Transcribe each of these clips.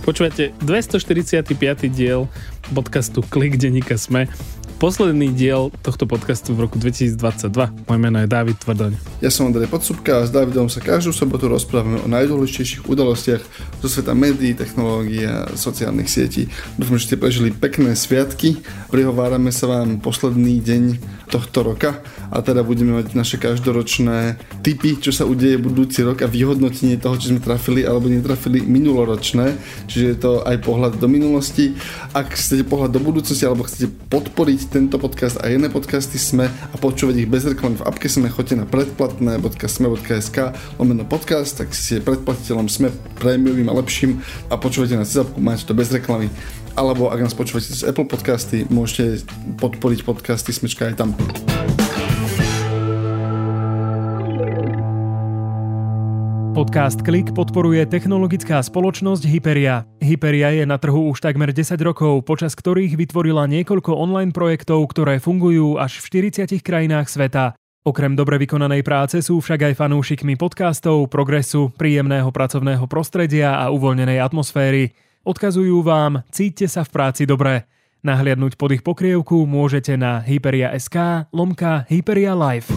Počúvate 245. diel podcastu Klik denníka Sme posledný diel tohto podcastu v roku 2022. Moje meno je David Tvrdoň. Ja som Andrej Podsúbka a s Davidom sa každú sobotu rozprávame o najdôležitejších udalostiach zo sveta médií, technológií a sociálnych sietí. Dúfam, že ste prežili pekné sviatky. Prihovárame sa vám posledný deň tohto roka a teda budeme mať naše každoročné typy, čo sa udeje budúci rok a vyhodnotenie toho, či sme trafili alebo netrafili minuloročné. Čiže je to aj pohľad do minulosti. Ak chcete pohľad do budúcnosti alebo chcete podporiť tento podcast a iné podcasty Sme a počúvať ich bez reklamy v apke Sme, choďte na predplatné.sme.sk lomeno podcast, tak si predplatiteľom Sme prémiovým a lepším a počúvate na Cizapku, máte to bez reklamy. Alebo ak nás počúvate z Apple podcasty, môžete podporiť podcasty Smečka aj tam. Podcast Klik podporuje technologická spoločnosť Hyperia. Hyperia je na trhu už takmer 10 rokov, počas ktorých vytvorila niekoľko online projektov, ktoré fungujú až v 40 krajinách sveta. Okrem dobre vykonanej práce sú však aj fanúšikmi podcastov, progresu, príjemného pracovného prostredia a uvoľnenej atmosféry. Odkazujú vám, cíťte sa v práci dobre. Nahliadnúť pod ich pokrievku môžete na hyperia.sk lomka Hyperia Live.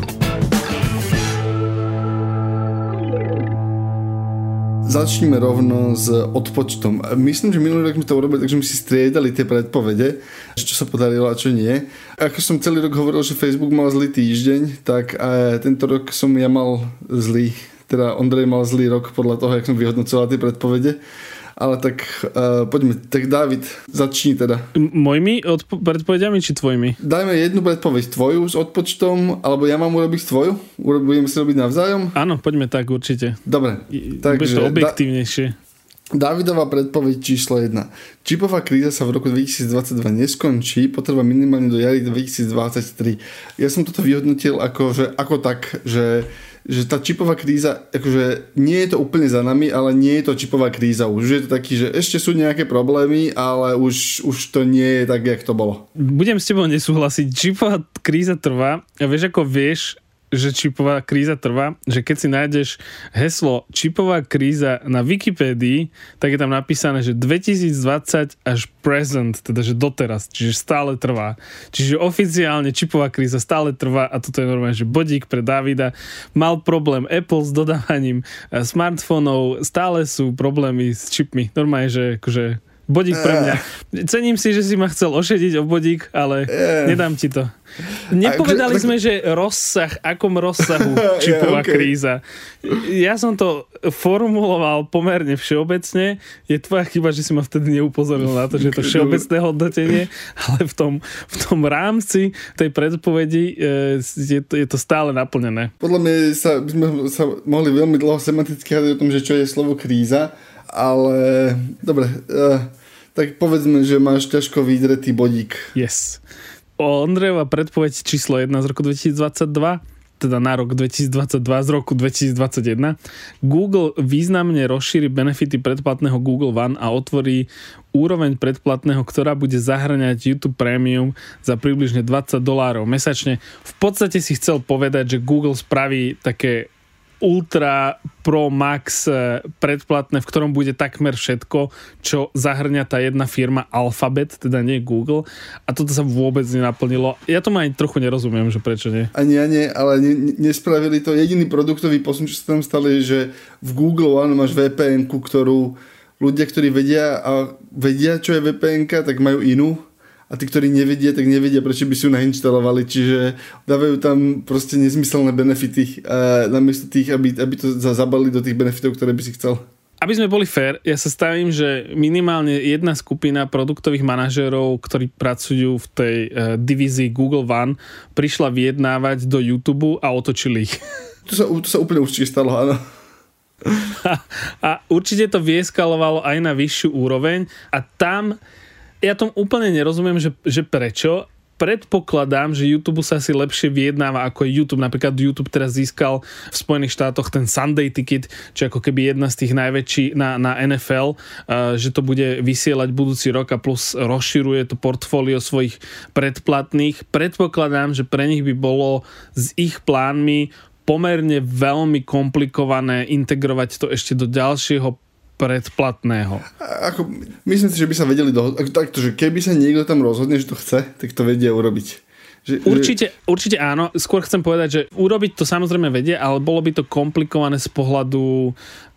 Začneme rovno s odpočtom. Myslím, že minulý rok sme to urobili, takže my si striedali tie predpovede, čo sa podarilo a čo nie. Ako som celý rok hovoril, že Facebook mal zlý týždeň, tak aj tento rok som ja mal zlý, teda Ondrej mal zlý rok podľa toho, jak som vyhodnocoval tie predpovede. Ale tak uh, poďme, tak David, začni teda. M- mojimi odpo- predpovediami či tvojimi? Dajme jednu predpoveď tvoju s odpočtom, alebo ja mám urobiť tvoju? Budeme si robiť navzájom? Áno, poďme tak určite. Dobre. Takže, to objektívnejšie. Da- Davidová predpoveď číslo 1. Čipová kríza sa v roku 2022 neskončí, potreba minimálne do jary 2023. Ja som toto vyhodnotil ako, že, ako tak, že že tá čipová kríza, akože nie je to úplne za nami, ale nie je to čipová kríza už. je to taký, že ešte sú nejaké problémy, ale už, už to nie je tak, jak to bolo. Budem s tebou nesúhlasiť. Čipová kríza trvá a vieš, ako vieš, že čipová kríza trvá, že keď si nájdeš heslo čipová kríza na Wikipédii, tak je tam napísané, že 2020 až present, teda že doteraz, čiže stále trvá. Čiže oficiálne čipová kríza stále trvá a toto je normálne, že bodík pre Davida. Mal problém Apple s dodávaním eh, smartfónov, stále sú problémy s čipmi. Normálne, že akože Bodík pre mňa. Cením si, že si ma chcel ošediť o bodík, ale nedám ti to. Nepovedali sme, že rozsah, akom rozsahu čipová okay. kríza. Ja som to formuloval pomerne všeobecne. Je tvoja chyba, že si ma vtedy neupozoril na to, že je to všeobecné hodnotenie, ale v tom, v tom rámci tej predpovedi e, je to, je to stále naplnené. Podľa mňa sa, by sme sa mohli veľmi dlho semanticky hľadať o tom, že čo je slovo kríza ale dobre, uh, tak povedzme, že máš ťažko vydretý bodík. Yes. O Ondrejova predpoveď číslo 1 z roku 2022 teda na rok 2022 z roku 2021, Google významne rozšíri benefity predplatného Google One a otvorí úroveň predplatného, ktorá bude zahrňať YouTube Premium za približne 20 dolárov mesačne. V podstate si chcel povedať, že Google spraví také Ultra Pro Max e, predplatné, v ktorom bude takmer všetko, čo zahrňa tá jedna firma Alphabet, teda nie Google. A toto sa vôbec nenaplnilo. Ja to ani trochu nerozumiem, že prečo nie. Ani ja nie, ale ne, nespravili to. Jediný produktový posun, čo sa tam stali, je, že v Google One máš vpn ktorú ľudia, ktorí vedia a vedia, čo je vpn tak majú inú a tí, ktorí nevedia, tak nevedia, prečo by si ju nainštalovali, čiže dávajú tam proste nezmyselné benefity uh, namiesto tých, aby, aby to zabalili do tých benefitov, ktoré by si chcel. Aby sme boli fair, ja sa stavím, že minimálne jedna skupina produktových manažérov, ktorí pracujú v tej uh, divízii Google One, prišla vyjednávať do YouTube a otočili ich. To sa, to sa úplne určite stalo, áno. A, a určite to vieskalovalo aj na vyššiu úroveň a tam ja tom úplne nerozumiem, že, že prečo. Predpokladám, že YouTube sa asi lepšie vyjednáva ako YouTube. Napríklad YouTube teraz získal v Spojených štátoch ten Sunday Ticket, čo ako keby jedna z tých najväčších na, na NFL, uh, že to bude vysielať budúci rok a plus rozširuje to portfólio svojich predplatných. Predpokladám, že pre nich by bolo s ich plánmi pomerne veľmi komplikované integrovať to ešte do ďalšieho predplatného. Ako, myslím si, že by sa vedeli dohodnúť. Takto, že keby sa niekto tam rozhodne, že to chce, tak to vedia urobiť. Že, určite, že... určite áno. Skôr chcem povedať, že urobiť to samozrejme vedie, ale bolo by to komplikované z pohľadu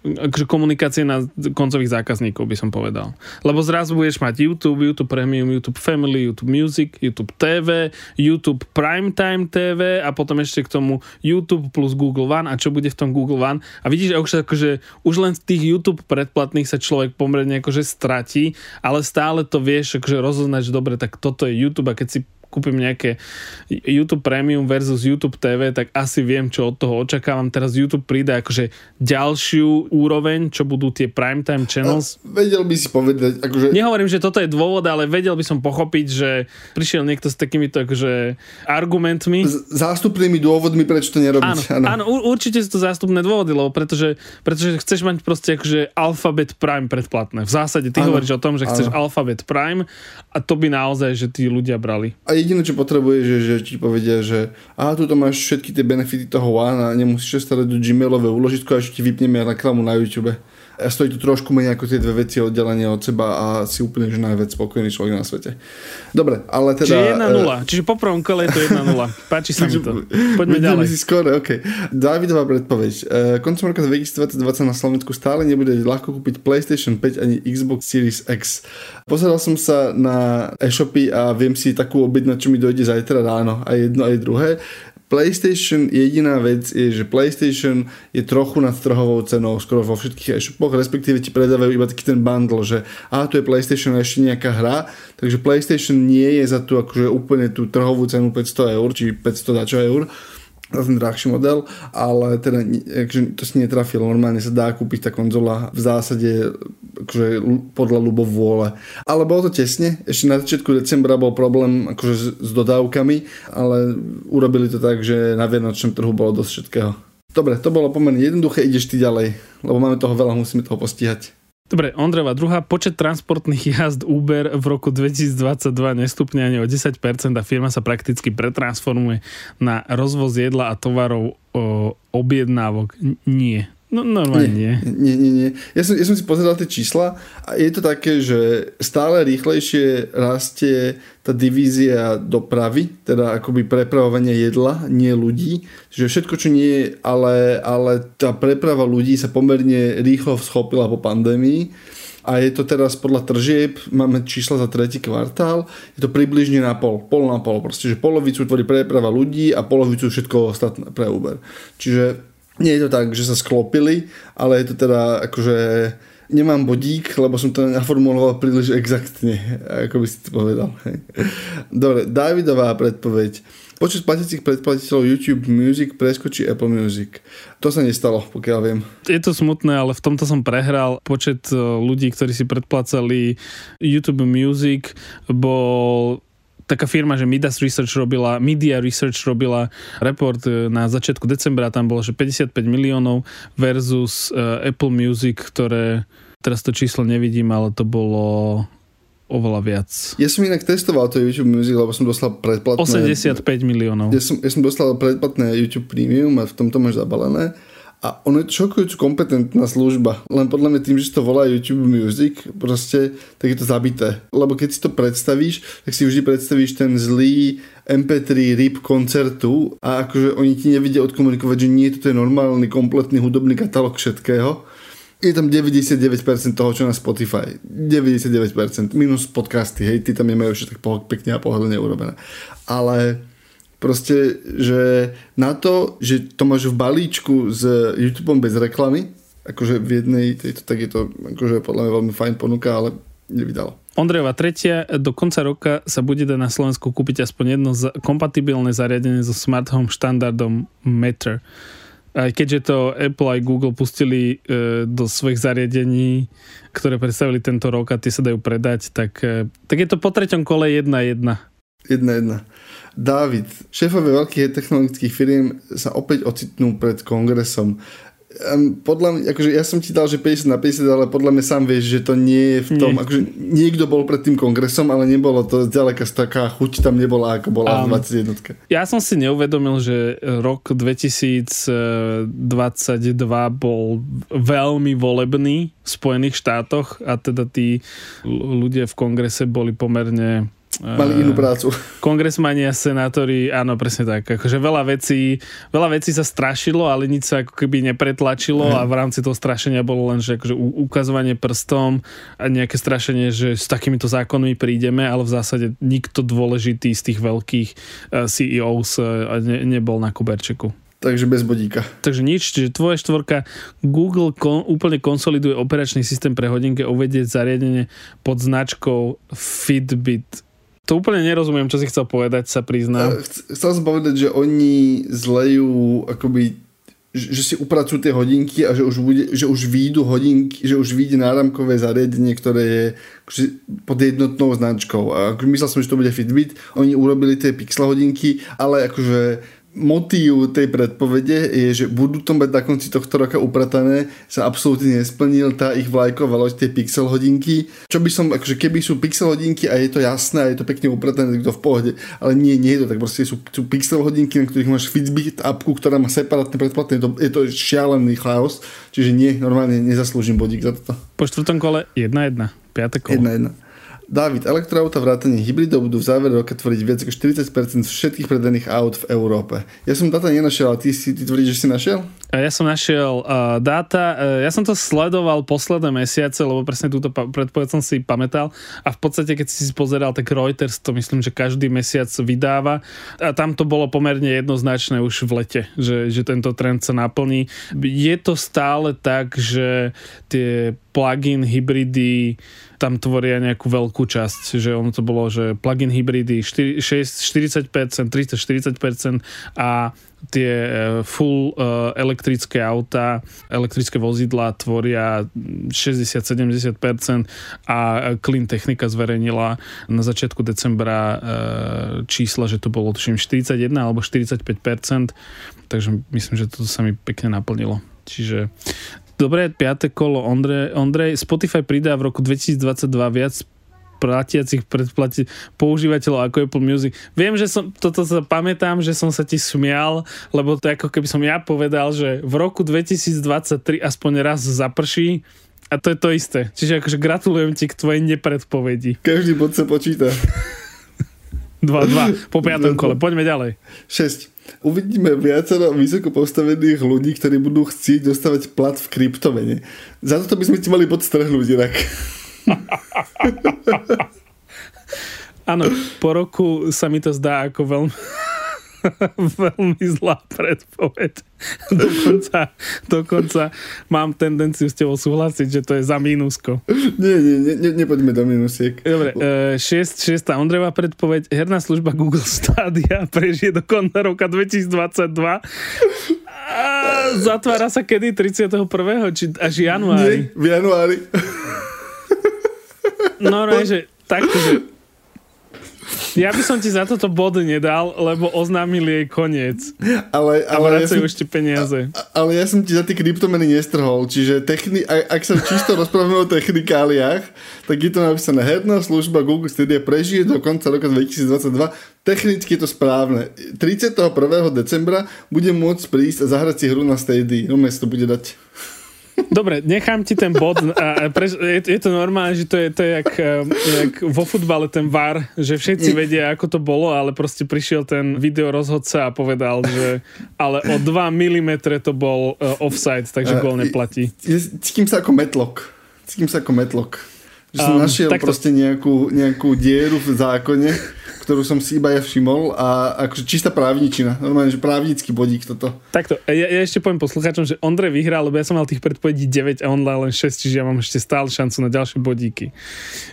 akože komunikácie na koncových zákazníkov, by som povedal. Lebo zrazu budeš mať YouTube, YouTube Premium, YouTube Family, YouTube Music, YouTube TV, YouTube Primetime TV a potom ešte k tomu YouTube plus Google One a čo bude v tom Google One. A vidíš, už, akože, už len z tých YouTube predplatných sa človek pomerne akože stratí, ale stále to vieš akože rozoznať, že dobre, tak toto je YouTube a keď si kúpim nejaké YouTube Premium versus YouTube TV, tak asi viem, čo od toho očakávam. Teraz YouTube príde akože ďalšiu úroveň, čo budú tie primetime channels. A vedel by si povedať, akože... Nehovorím, že toto je dôvod, ale vedel by som pochopiť, že prišiel niekto s takýmito akože argumentmi. S zástupnými dôvodmi, prečo to nerobiť. Áno, áno. áno určite sú to zástupné dôvody, lebo pretože, pretože chceš mať proste akože Alphabet Prime predplatné. V zásade ty áno, hovoríš o tom, že chceš áno. Alphabet Prime a to by naozaj, že tí ľudia brali. A jediné, čo potrebuje, že, že ti povedia, že a tu máš všetky tie benefity toho One a nemusíš sa starať do Gmailové úložitko a ešte ti vypneme reklamu na YouTube stojí to trošku menej ako tie dve veci oddelenia od seba a si úplne že najviac spokojný človek na svete. Dobre, ale teda... Čiže 1-0, uh, čiže po prvom kole je to 1-0. Páči sa mi to. Poďme ďalej. si skoro, OK. Davidová predpoveď. Uh, koncom roka 2020 na Slovensku stále nebude ľahko kúpiť PlayStation 5 ani Xbox Series X. Pozeral som sa na e-shopy a viem si takú objednať, čo mi dojde zajtra ráno. Aj jedno, aj druhé. PlayStation jediná vec je, že PlayStation je trochu nad trhovou cenou skoro vo všetkých e-shopoch, respektíve ti predávajú iba taký ten bundle, že a tu je PlayStation a ešte nejaká hra, takže PlayStation nie je za tú akože úplne tú trhovú cenu 500 eur, či 500 dačo eur, ten drahší model, ale teda akože to si netrafilo. Normálne sa dá kúpiť tá konzola v zásade akože podľa ľubovôle. Ale bolo to tesne, ešte na začiatku decembra bol problém akože s, s dodávkami, ale urobili to tak, že na vianočnom trhu bolo dosť všetkého. Dobre, to bolo pomerne jednoduché, ideš ty ďalej, lebo máme toho veľa, musíme toho postihať. Dobre, Ondreva, druhá, počet transportných jazd Uber v roku 2022 nestupne ani o 10% a firma sa prakticky pretransformuje na rozvoz jedla a tovarov o, objednávok. Nie. No normálne nie. Nie, nie, nie. Ja som, ja som si pozeral tie čísla a je to také, že stále rýchlejšie rastie tá divízia dopravy, teda akoby prepravovanie jedla, nie ľudí. Že všetko, čo nie ale, ale tá preprava ľudí sa pomerne rýchlo schopila po pandémii a je to teraz podľa tržieb, máme čísla za tretí kvartál, je to približne na pol, pol na pol, proste, že polovicu tvorí preprava ľudí a polovicu všetko ostatné pre Uber. Čiže nie je to tak, že sa sklopili, ale je to teda akože nemám bodík, lebo som to naformuloval príliš exaktne, ako by si to povedal. Dobre, Davidová predpoveď. Počet platiacich predplatiteľov YouTube Music preskočí Apple Music. To sa nestalo, pokiaľ viem. Je to smutné, ale v tomto som prehral. Počet e, ľudí, ktorí si predplacali YouTube Music bol taká firma, že Midas Research robila, Media Research robila report e, na začiatku decembra, tam bolo, že 55 miliónov versus uh, Apple Music, ktoré, teraz to číslo nevidím, ale to bolo oveľa viac. Ja som inak testoval to YouTube Music, lebo som dostal predplatné... 85 miliónov. Ja som, ja som dostal predplatné YouTube Premium a v tomto máš zabalené a ono je šokujúco kompetentná služba. Len podľa mňa tým, že to volá YouTube Music, proste, tak je to zabité. Lebo keď si to predstavíš, tak si vždy predstavíš ten zlý MP3 RIP koncertu a akože oni ti nevedia odkomunikovať, že nie, toto je normálny, kompletný hudobný katalóg všetkého. Je tam 99% toho, čo na Spotify. 99%. Minus podcasty, hej, ty tam nemajú všetko pekne a pohľadne urobené. Ale Proste, že na to, že to máš v balíčku s YouTubeom bez reklamy, akože v jednej tejto, tak je to akože podľa mňa veľmi fajn ponuka, ale nevydalo. Ondrejova tretia, do konca roka sa bude dať na Slovensku kúpiť aspoň jedno kompatibilné zariadenie so smart home štandardom Matter. Aj keďže to Apple aj Google pustili e, do svojich zariadení, ktoré predstavili tento rok a tie sa dajú predať, tak, e, tak je to po treťom kole 1-1. 1-1. David, šéfové veľkých technologických firiem sa opäť ocitnú pred kongresom. Podľa mňa, akože ja som ti dal, že 50 na 50, ale podľa mňa sám vieš, že to nie je v tom, nie. akože niekto bol pred tým kongresom, ale nebolo to ďaleka taká chuť tam nebola, ako bola um, v 21. Ja som si neuvedomil, že rok 2022 bol veľmi volebný v Spojených štátoch a teda tí ľudia v kongrese boli pomerne Mali inú prácu. Kongresmania, senátori, áno, presne tak. Akože veľa vecí, veľa vecí sa strašilo, ale nič sa ako keby nepretlačilo a v rámci toho strašenia bolo len, že akože ukazovanie prstom a nejaké strašenie, že s takýmito zákonmi prídeme, ale v zásade nikto dôležitý z tých veľkých eh, CEOs eh, ne, nebol na koberčeku. Takže bez bodíka. Takže nič, čiže tvoje štvorka Google kon, úplne konsoliduje operačný systém pre hodinky a uvedie zariadenie pod značkou Fitbit to úplne nerozumiem, čo si chcel povedať, sa priznám. Chcel som povedať, že oni zlejú akoby že si upracujú tie hodinky a že už, bude, že už výjdu hodinky, že už vyjde náramkové zariadenie, ktoré je akože pod jednotnou značkou. A akože myslel som, že to bude Fitbit. Oni urobili tie pixel hodinky, ale akože motív tej predpovede je, že budú to mať na konci tohto roka upratané, sa absolútne nesplnil tá ich vlajková loď, tie pixel hodinky. Čo by som, akože keby sú pixel hodinky a je to jasné a je to pekne upratané, tak to v pohode. Ale nie, nie je to tak. Proste sú, sú pixel hodinky, na ktorých máš Fitbit apku, ktorá má separátne predplatné. Je to, je to šialený chaos. Čiže nie, normálne nezaslúžim bodík za toto. Po štvrtom kole 1-1. Piaté kolo. 1-1. David, elektroauta vrátane hybridov budú v závere roka tvoriť viac ako 40% všetkých predaných aut v Európe. Ja som data nenašiel, ale ty, si, ty tvrdíš, že si našiel? Ja som našiel uh, dáta, uh, ja som to sledoval posledné mesiace, lebo presne túto pa- predpoveď som si pamätal a v podstate, keď si pozeral, tak Reuters to myslím, že každý mesiac vydáva a tam to bolo pomerne jednoznačné už v lete, že, že tento trend sa naplní. Je to stále tak, že tie plug-in hybridy tam tvoria nejakú veľkú časť, že ono to bolo, že plug-in hybridy 4, 6, 40%, 340% a tie e, full e, elektrické auta, elektrické vozidlá tvoria 60-70% a Clean Technika zverejnila na začiatku decembra e, čísla, že to bolo tuším 41 alebo 45%, takže myslím, že toto sa mi pekne naplnilo. Čiže Dobre, piaté kolo Ondrej. Ondrej, Spotify pridá v roku 2022 viac platiacich predplati používateľov ako Apple Music. Viem, že som, toto sa pamätám, že som sa ti smial, lebo to je ako keby som ja povedal, že v roku 2023 aspoň raz zaprší a to je to isté. Čiže akože gratulujem ti k tvojej nepredpovedi. Každý bod sa počíta. 2-2 po piatom kole. Poďme ďalej. 6. Uvidíme viacero vysoko postavených ľudí, ktorí budú chcieť dostávať plat v kryptomene. Za to by sme ti mali podstrhnúť inak. Áno, po roku sa mi to zdá ako veľmi veľmi zlá predpoveď. Dokonca, dokonca mám tendenciu s tebou súhlasiť, že to je za mínusko. Nie, nie, ne, nepoďme do mínusiek. Dobre, uh, 6, 6. Ondreva predpoveď. Herná služba Google Stadia prežije do konca roka 2022. A zatvára sa kedy? 31. či až januári? Nie, v januári. No, no, že takto, že ja by som ti za toto bod nedal, lebo oznámili jej koniec. Ale, ale ja som, ešte peniaze. A, ale ja som ti za tie kryptomeny nestrhol, čiže techni, ak, ak sa čisto rozprávame o technikáliách, tak je to napísané herná služba Google Stadia prežije do konca roka 2022. Technicky je to správne. 31. decembra budem môcť prísť a zahrať si hru na Stadia. No to bude dať. Dobre, nechám ti ten bod. A pre, je, je to normálne, že to je, to je jak, eh, jak vo futbale ten VAR, že všetci vedia, ako to bolo, ale proste prišiel ten video rozhodca a povedal, že ale o 2 mm to bol uh, offside, takže gol neplatí. Cítim sa ako metlok. Cítim sa ako metlok. Že som um, našiel takto. proste nejakú, nejakú dieru v zákone ktorú som si iba ja všimol a akože čistá právničina. Normálne, že právnický bodík toto. Takto, ja, ja ešte poviem poslucháčom, že Ondrej vyhral, lebo ja som mal tých predpovedí 9 a on len 6, čiže ja mám ešte stále šancu na ďalšie bodíky.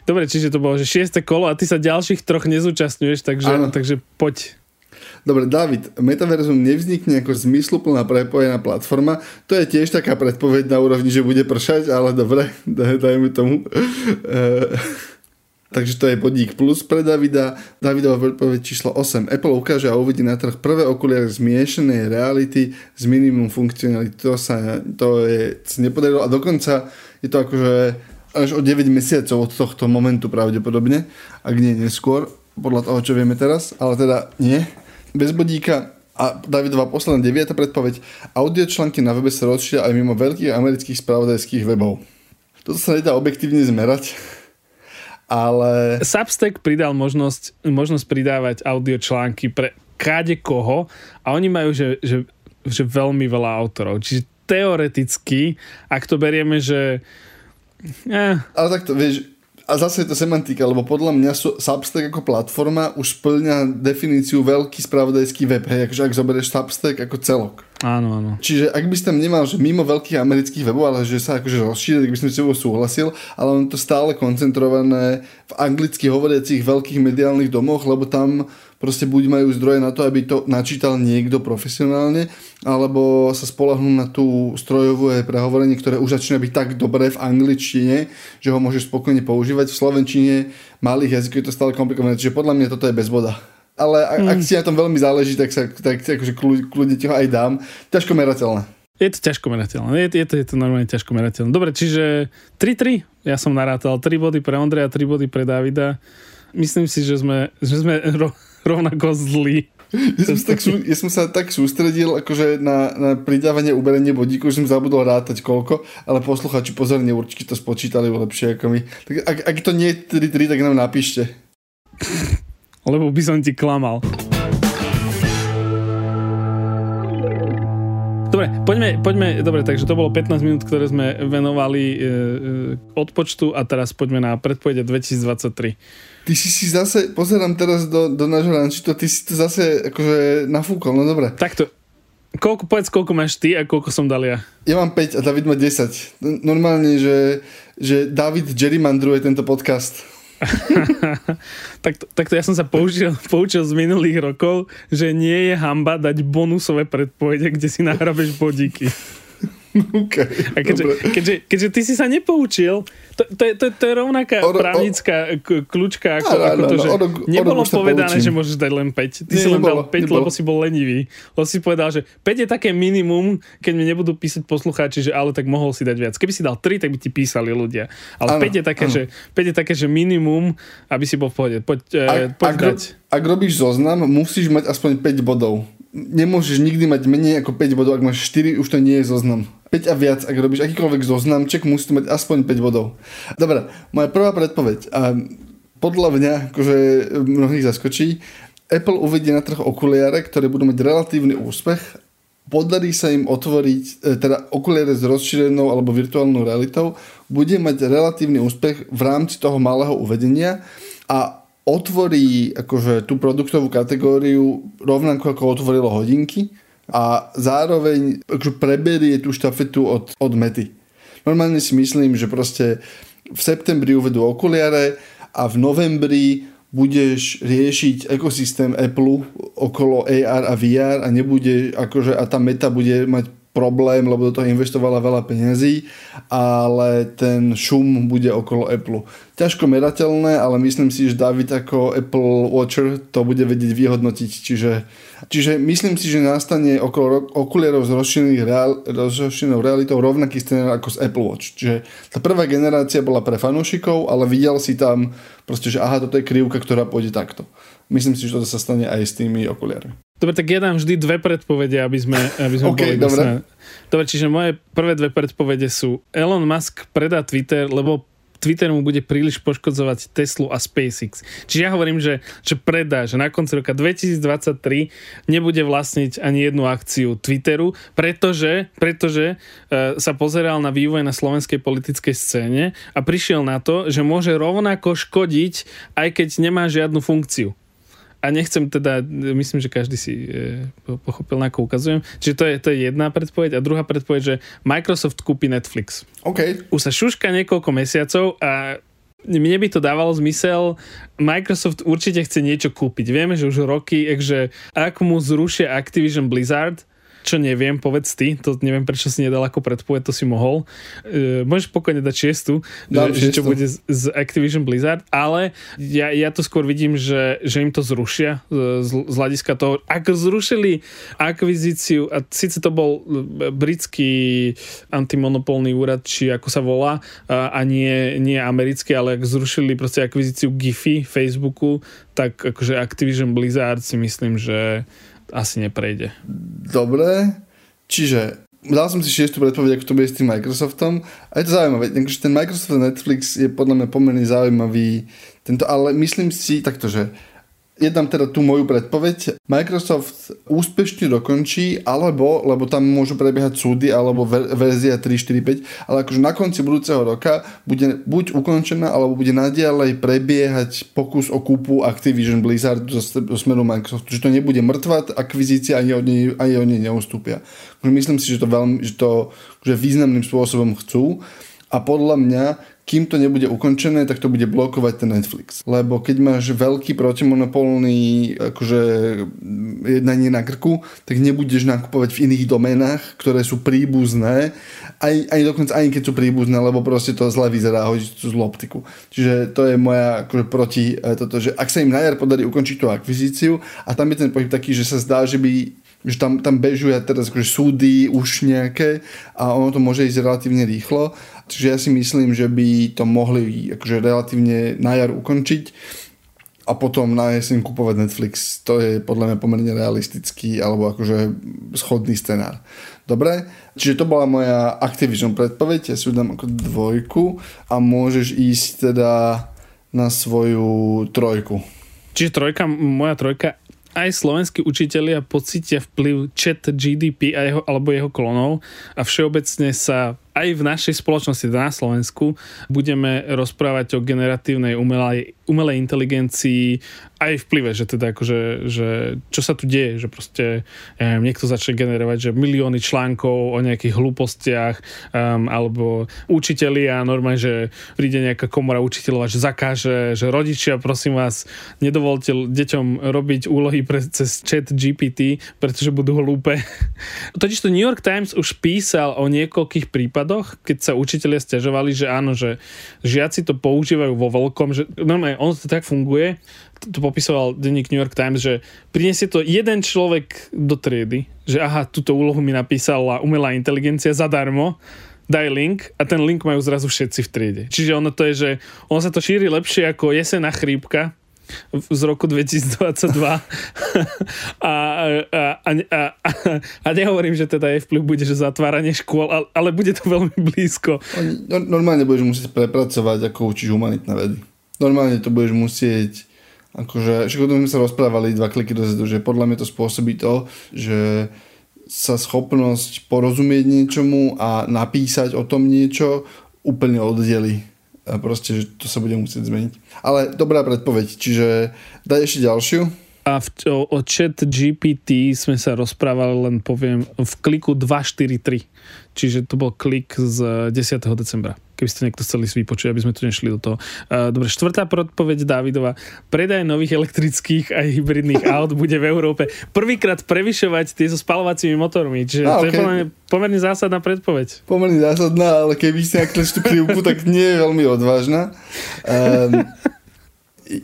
Dobre, čiže to bolo, že 6. kolo a ty sa ďalších troch nezúčastňuješ, takže, takže poď. Dobre, David, metaverzum nevznikne ako zmysluplná prepojená platforma. To je tiež taká predpoveď na úrovni, že bude pršať, ale dobre, dajme tomu. Takže to je bodík plus pre Davida. Davidova predpoveď číslo 8. Apple ukáže a uvidí na trh prvé okuliare zmiešanej reality s minimum funkcionality. To sa, to je, nepodarilo a dokonca je to akože až o 9 mesiacov od tohto momentu pravdepodobne, ak nie neskôr, podľa toho, čo vieme teraz, ale teda nie. Bez bodíka a Davidová posledná deviata predpoveď. Audio články na webe sa rozšíria aj mimo veľkých amerických spravodajských webov. Toto sa nedá objektívne zmerať, ale... Substack pridal možnosť, možnosť pridávať audio články pre káde koho a oni majú, že, že, že veľmi veľa autorov. Čiže teoreticky, ak to berieme, že... Eh. Ale takto, vieš, a zase je to semantika, lebo podľa mňa Substack ako platforma už splňa definíciu veľký spravodajský web, hej, akože ak zoberieš Substack ako celok. Áno, áno. Čiže ak by si tam nemal, že mimo veľkých amerických webov, ale že sa akože rozšíri, tak by som s tebou súhlasil, ale on to stále koncentrované v anglicky hovoriacich veľkých mediálnych domoch, lebo tam proste buď majú zdroje na to, aby to načítal niekto profesionálne, alebo sa spolahnú na tú strojovú prehovorenie, ktoré už začína byť tak dobré v angličtine, že ho môžeš spokojne používať. V slovenčine malých jazykov je to stále komplikované, čiže podľa mňa toto je bez boda. Ale ak, mm. ak si na tom veľmi záleží, tak sa tak, akože kľudne ti ho aj dám. Ťažko merateľné. Je to ťažko merateľné. Je, je, to, je to normálne ťažko merateľné. Dobre, čiže 3-3. Ja som narátal 3 body pre Ondreja, 3 body pre Davida. Myslím si, že sme, že sme ro- rovnako zlí. Ja som, tak, ja som sa tak sústredil akože na, na pridávanie, uberenie bodíku, že som zabudol rátať koľko, ale posluchači pozorne určite to spočítali lepšie ako my. Tak ak, ak to nie je 3-3, tak nám napíšte. Lebo by som ti klamal. Dobre, poďme, poďme, dobre, takže to bolo 15 minút, ktoré sme venovali e, e, odpočtu a teraz poďme na predpovede 2023. Ty si si zase, pozerám teraz do, do nášho rančitu, ty si to zase akože nafúkol, no dobre. Takto, koľko, povedz, koľko máš ty a koľko som dal ja. Ja mám 5 a David má 10. Normálne, že, že David gerrymandruje tento podcast. tak, tak to ja som sa poučil, poučil z minulých rokov, že nie je hamba dať bonusové predpovede, kde si nahrabeš bodíky. Okay, a keďže, keďže, keďže ty si sa nepoučil, to, to, je, to, to je rovnaká ono, právnická k, kľúčka ako, no, ako to, že ono, nebolo ono povedané, že môžeš dať len 5. Ty Nie, si len nebolo, dal 5, nebolo. lebo si bol lenivý. Lebo si povedal, že 5 je také minimum, keď mi nebudú písať poslucháči, že ale tak mohol si dať viac. Keby si dal 3, tak by ti písali ľudia. Ale ano, 5, je také, že, 5 je také, že minimum, aby si bol v pohode. Poď, ak, poď ak, dať. ak robíš zoznam, musíš mať aspoň 5 bodov nemôžeš nikdy mať menej ako 5 bodov, ak máš 4, už to nie je zoznam. 5 a viac, ak robíš akýkoľvek zoznamček, musíš mať aspoň 5 bodov. Dobre, moja prvá predpoveď. A podľa mňa, akože mnohých zaskočí, Apple uvedie na trh okuliare, ktoré budú mať relatívny úspech. Podarí sa im otvoriť, e, teda okuliare s rozšírenou alebo virtuálnou realitou, bude mať relatívny úspech v rámci toho malého uvedenia a otvorí akože tú produktovú kategóriu rovnako ako otvorilo hodinky a zároveň akože preberie tú štafetu od, od mety. Normálne si myslím, že proste v septembri uvedú okuliare a v novembri budeš riešiť ekosystém Apple okolo AR a VR a nebude akože a tá meta bude mať problém, lebo do toho investovala veľa peniazí, ale ten šum bude okolo Apple. Ťažko merateľné, ale myslím si, že David ako Apple Watcher to bude vedieť vyhodnotiť. Čiže, čiže myslím si, že nastane okolo okulierov s rozšírenou realitou rovnaký scenár ako z Apple Watch. Čiže tá prvá generácia bola pre fanúšikov, ale videl si tam proste, že aha, toto je krivka, ktorá pôjde takto. Myslím si, že to sa stane aj s tými okuliarmi. Dobre, tak ja dám vždy dve predpovede, aby sme, aby sme okay, boli dobre. dobre, čiže moje prvé dve predpovede sú Elon Musk predá Twitter, lebo Twitter mu bude príliš poškodzovať Teslu a SpaceX. Čiže ja hovorím, že, že predá, že na konci roka 2023 nebude vlastniť ani jednu akciu Twitteru, pretože, pretože uh, sa pozeral na vývoj na slovenskej politickej scéne a prišiel na to, že môže rovnako škodiť, aj keď nemá žiadnu funkciu a nechcem teda, myslím, že každý si e, pochopil, na ako ukazujem. Čiže to je, to je jedna predpoveď. A druhá predpoveď, že Microsoft kúpi Netflix. OK. Už sa šuška niekoľko mesiacov a mne by to dávalo zmysel. Microsoft určite chce niečo kúpiť. Vieme, že už roky, že ak mu zrušia Activision Blizzard, čo neviem, povedz ty, to neviem, prečo si nedal ako predpoveď, to si mohol. Uh, môžeš pokojne dať šiestu, že, že čo bude z, z Activision Blizzard, ale ja, ja to skôr vidím, že, že im to zrušia z, z hľadiska toho, ako zrušili akvizíciu, a síce to bol britský antimonopolný úrad, či ako sa volá, a, a nie, nie americký, ale ak zrušili proste akvizíciu Giphy Facebooku, tak akože Activision Blizzard si myslím, že asi neprejde. Dobre, čiže dal som si šiestu predpoveď, ako to bude s tým Microsoftom a je to zaujímavé, takže ten Microsoft a Netflix je podľa mňa pomerne zaujímavý tento, ale myslím si takto, že Jednám teda tú moju predpoveď. Microsoft úspešne dokončí, alebo, lebo tam môžu prebiehať súdy, alebo ver, verzia 3, 4, 5, ale akože na konci budúceho roka bude buď ukončená, alebo bude naďalej prebiehať pokus o kúpu Activision Blizzard do, do smeru Microsoftu. Že to nebude mŕtva akvizícia, ani od nej, ani od neustúpia. Myslím si, že to, veľmi, že to že významným spôsobom chcú. A podľa mňa kým to nebude ukončené, tak to bude blokovať ten Netflix. Lebo keď máš veľký protimonopolný akože, jednanie na krku, tak nebudeš nakupovať v iných domenách, ktoré sú príbuzné, aj, aj dokonca aj keď sú príbuzné, lebo proste to zle vyzerá, hodí tú zlú optiku. Čiže to je moja akože, proti e, toto, že ak sa im na jar podarí ukončiť tú akvizíciu a tam je ten pohyb taký, že sa zdá, že by že tam, tam bežujú teraz akože súdy už nejaké a ono to môže ísť relatívne rýchlo Čiže ja si myslím, že by to mohli akože relatívne na jar ukončiť a potom na jeseň kupovať Netflix. To je podľa mňa pomerne realistický alebo akože schodný scenár. Dobre, čiže to bola moja Activision predpoveď, ja si ju dám ako dvojku a môžeš ísť teda na svoju trojku. Čiže trojka, moja trojka aj slovenskí učitelia pocítia vplyv chat GDP a jeho, alebo jeho klonov a všeobecne sa aj v našej spoločnosti na Slovensku budeme rozprávať o generatívnej umelej, umelej inteligencii aj vplyve, že teda akože, že čo sa tu deje, že proste ja neviem, niekto začne generovať, že milióny článkov o nejakých hlúpostiach um, alebo učitelia normálne, že príde nejaká komora učiteľov a že zakáže, že rodičia, prosím vás, nedovolte deťom robiť úlohy pre, cez chat GPT, pretože budú hlúpe. Totiž to New York Times už písal o niekoľkých prípadoch, prípadoch, keď sa učiteľia stiažovali, že áno, že žiaci to používajú vo veľkom, že normálne ono to tak funguje, to, to popisoval denník New York Times, že prinesie to jeden človek do triedy, že aha, túto úlohu mi napísala umelá inteligencia zadarmo, daj link a ten link majú zrazu všetci v triede. Čiže ono to je, že ono sa to šíri lepšie ako jesená chrípka, z roku 2022 a, a, a, a, a nehovorím, že teda je vplyv bude, že zatváranie škôl, ale, bude to veľmi blízko. No, normálne budeš musieť prepracovať, ako učíš humanitné vedy. Normálne to budeš musieť akože, však o tom sme sa rozprávali dva kliky dozadu, že podľa mňa to spôsobí to, že sa schopnosť porozumieť niečomu a napísať o tom niečo úplne oddeli a proste, že to sa bude musieť zmeniť. Ale dobrá predpoveď, čiže daj ešte ďalšiu. A v, o, o chat GPT sme sa rozprávali len poviem v kliku 243. Čiže to bol klik z 10. decembra keby ste niekto chceli si vypočuť, aby sme tu nešli do toho. Dobre, štvrtá predpoveď Dávidova. Predaj nových elektrických a hybridných aut bude v Európe prvýkrát prevyšovať tie so spalovacími motormi. Čiže a, to okay. je pomerne, pomerne zásadná predpoveď. Pomerne zásadná, ale keby ste nakli tú krivku, tak nie je veľmi odvážna. Um,